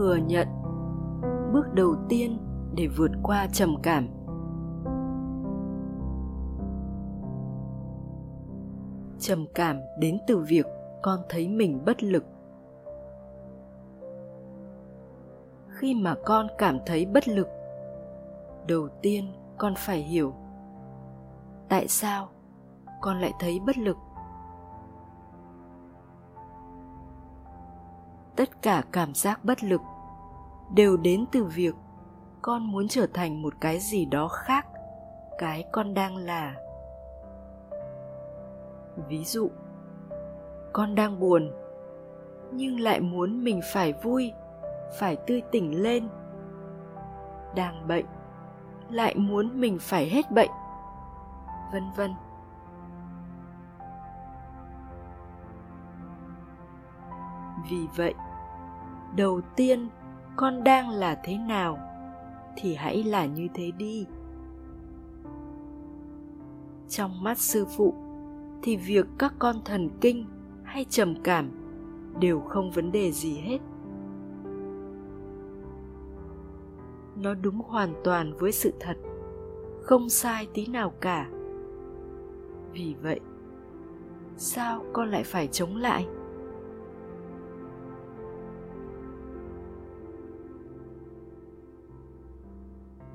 thừa nhận bước đầu tiên để vượt qua trầm cảm. Trầm cảm đến từ việc con thấy mình bất lực. Khi mà con cảm thấy bất lực, đầu tiên con phải hiểu tại sao con lại thấy bất lực. Tất cả cảm giác bất lực đều đến từ việc con muốn trở thành một cái gì đó khác, cái con đang là. Ví dụ, con đang buồn, nhưng lại muốn mình phải vui, phải tươi tỉnh lên. Đang bệnh, lại muốn mình phải hết bệnh, vân vân. Vì vậy, đầu tiên con đang là thế nào thì hãy là như thế đi. Trong mắt sư phụ thì việc các con thần kinh hay trầm cảm đều không vấn đề gì hết. Nó đúng hoàn toàn với sự thật, không sai tí nào cả. Vì vậy, sao con lại phải chống lại?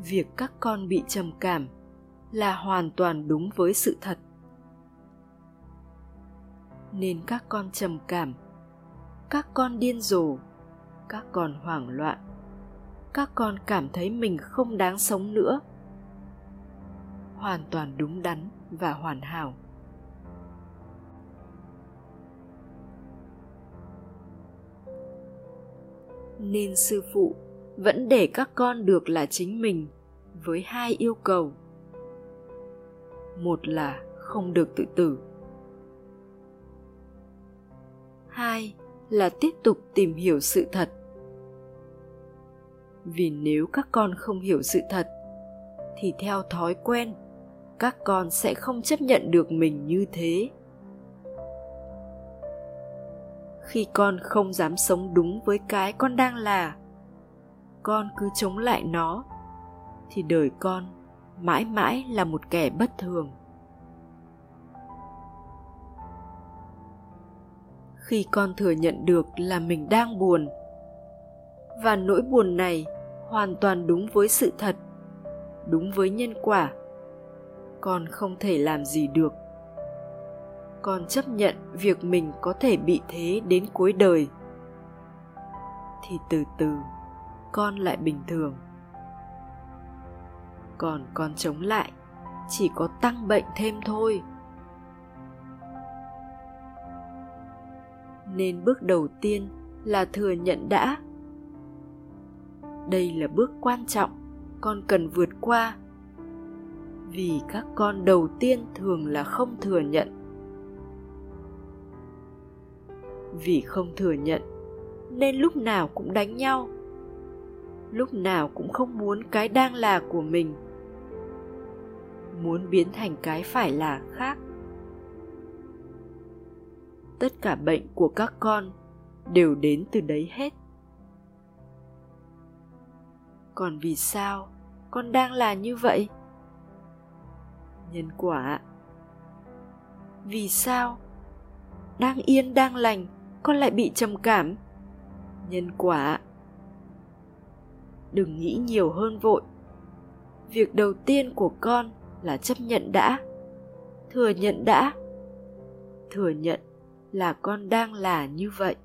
Việc các con bị trầm cảm là hoàn toàn đúng với sự thật. Nên các con trầm cảm, các con điên rồ, các con hoảng loạn, các con cảm thấy mình không đáng sống nữa. Hoàn toàn đúng đắn và hoàn hảo. Nên sư phụ vẫn để các con được là chính mình với hai yêu cầu. Một là không được tự tử. Hai là tiếp tục tìm hiểu sự thật. Vì nếu các con không hiểu sự thật, thì theo thói quen, các con sẽ không chấp nhận được mình như thế. Khi con không dám sống đúng với cái con đang là con cứ chống lại nó, thì đời con mãi mãi là một kẻ bất thường. Khi con thừa nhận được là mình đang buồn, và nỗi buồn này hoàn toàn đúng với sự thật, đúng với nhân quả, con không thể làm gì được. Con chấp nhận việc mình có thể bị thế đến cuối đời. Thì từ từ con lại bình thường. Còn con chống lại, chỉ có tăng bệnh thêm thôi. Nên bước đầu tiên là thừa nhận đã. Đây là bước quan trọng, con cần vượt qua. Vì các con đầu tiên thường là không thừa nhận. Vì không thừa nhận, nên lúc nào cũng đánh nhau lúc nào cũng không muốn cái đang là của mình. Muốn biến thành cái phải là khác. Tất cả bệnh của các con đều đến từ đấy hết. Còn vì sao con đang là như vậy? Nhân quả, vì sao đang yên đang lành con lại bị trầm cảm? Nhân quả đừng nghĩ nhiều hơn vội. Việc đầu tiên của con là chấp nhận đã. Thừa nhận đã. Thừa nhận là con đang là như vậy.